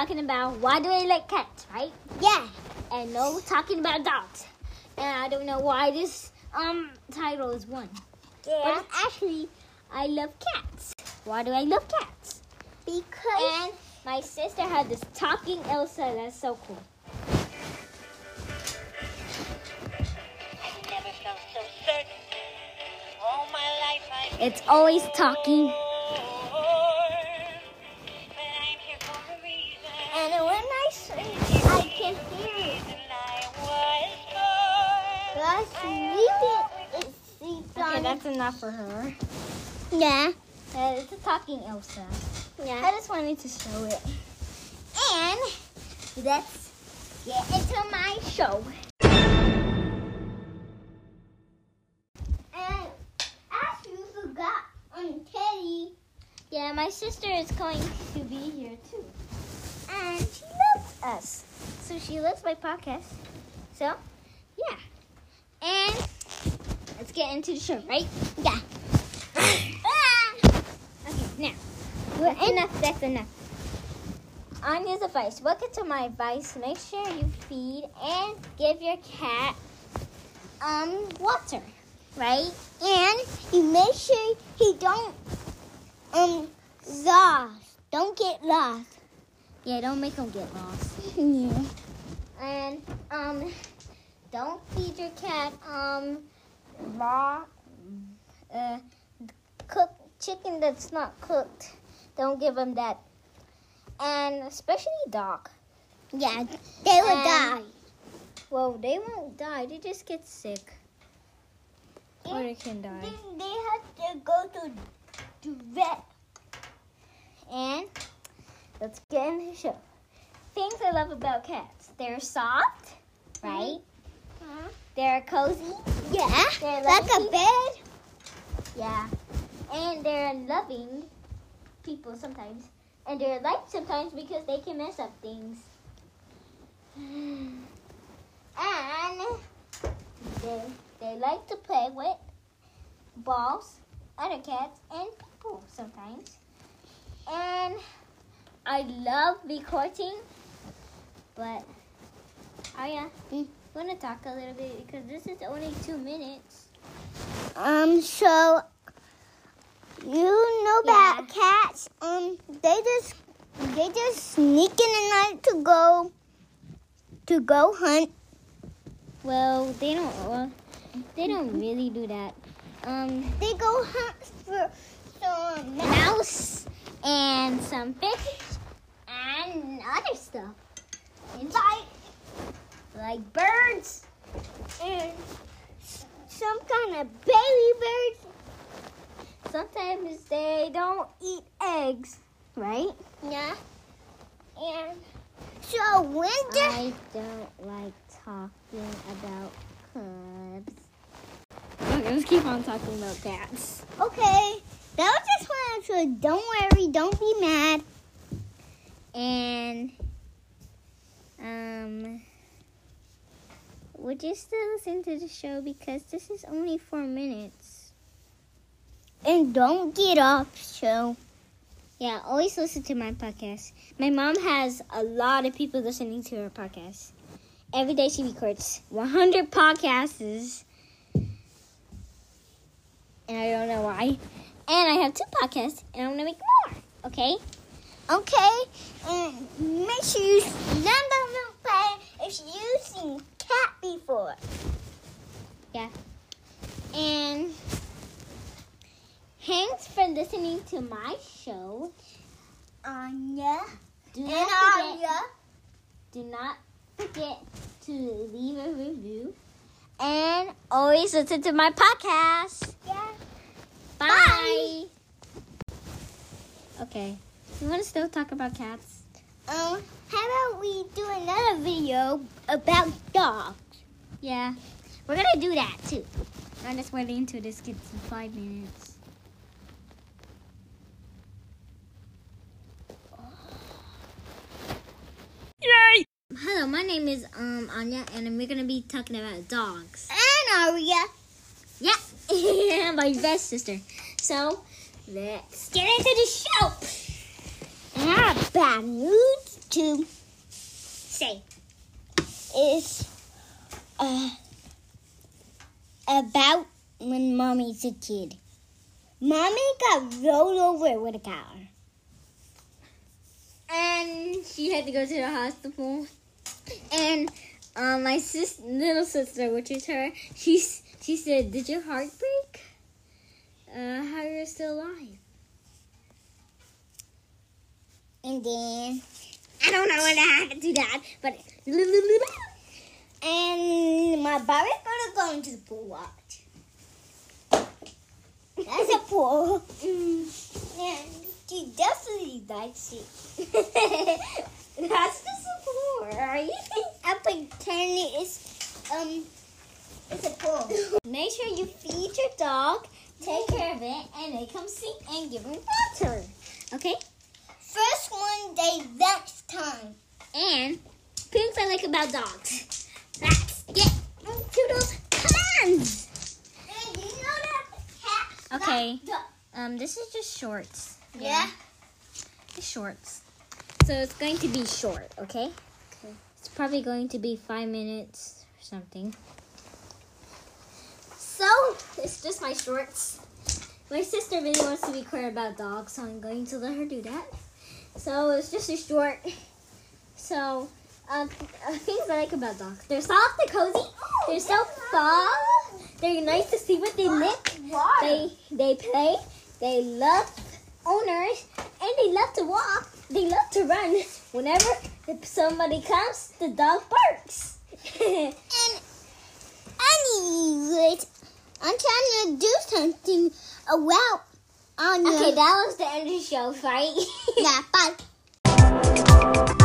talking about why do I like cats, right? Yeah. And no talking about dogs. And I don't know why this um title is one. Yeah. But actually, I love cats. Why do I love cats? Because And my sister had this talking Elsa that's so cool. I never felt so certain. All my life I It's always talking. Okay, that's enough for her. yeah. Uh, it's a talking Elsa. Yeah. I just wanted to show it. And let's get into my show. And as you forgot on Teddy, Yeah, my sister is going to be here too. and She loves us. So she loves my podcast. So, yeah. And let's get into the show, right? yeah. Okay, now. Well, enough, that's enough. On your advice, welcome to my advice. Make sure you feed and give your cat um water, right? And you make sure he don't um lost. Don't get lost. Yeah, don't make him get lost. Yeah. And um, don't feed your cat um raw uh cooked chicken that's not cooked. Don't give them that. And especially dog. Yeah. They will And- die. Well, they won't die. They just get sick. Or they can die. Then they have to go to to vet. And let's get into the show. Things I love about cats. They're soft, right? They're cozy. Yeah. They're Like a bed. Yeah. And they're loving people sometimes. And they're liked sometimes because they can mess up things. And they, they like to play with balls, other cats, and people sometimes. And I love recording, but oh yeah, Mm. I'm gonna talk a little bit because this is only two minutes. Um. So you know about cats? Um. They just they just sneak in the night to go to go hunt. Well, they don't. Well, they don't really do that. Um, They go hunt for some mouse and some fish and other stuff. Like, like birds. and some kind of baby birds. Sometimes they don't eat eggs, right? Yeah. And so when the I don't like talking about cubs. Okay, let's keep on talking about cats. okay, that was just one. So don't worry, don't be mad. And um would you still listen to the show because this is only four minutes? And don't get off. So Yeah, always listen to my podcast. My mom has a lot of people listening to her podcast. Every day she records 100 podcasts. And I don't know why. And I have two podcasts, and I'm going to make more, okay? okay, and make sure you remember play if you've seen cat before. Yeah. And thanks for listening to my show. Anya Do and not forget, Aria. do not forget to leave a review. And always listen to my podcast. Yeah. Bye. Okay. You want to still talk about cats? Um, how about we do another video about dogs? Yeah. We're to do that too. I'm just waiting until this gets to five minutes. Yay! Hello, my name is um Anya, and we're gonna be talking about dogs. And Aria. Yeah, my best sister. So let's get into the show. Have bad news. to Say. is uh, about when mommy's a kid. Mommy got rolled over with a car. and she had to go to the hospital. And um, my sis, little sister, which is her, she's she said, "Did your heart break? Uh, how you're still alive?" And then, I don't know what happened to do that, but and my Barbie's gonna go into the pool watch. That's a pool. And she definitely likes it. that's the support, right? I pretend it's, um, it's a pool. Make sure you feed your dog, take care of it, and they come see and give them water. Okay? One day next time. And things I like about dogs. Let's get to those commands. And you know. Okay. Um, this is just shorts. Yeah. It's shorts. So it's going to be short, okay? Okay. It's probably going to be five minutes or something. So it's just my shorts. My sister really wants to be clear about dogs, so I'm going to let her do that. So it's just a short. So um, uh, things I like about dogs: they're soft and cozy. They're so fun. They're nice to see what they lick. They they play. They love owners, and they love to walk. They love to run. Whenever somebody comes, the dog barks. And anyways, I'm trying to do something about Okay, that was the end of the show, right? yeah, bye.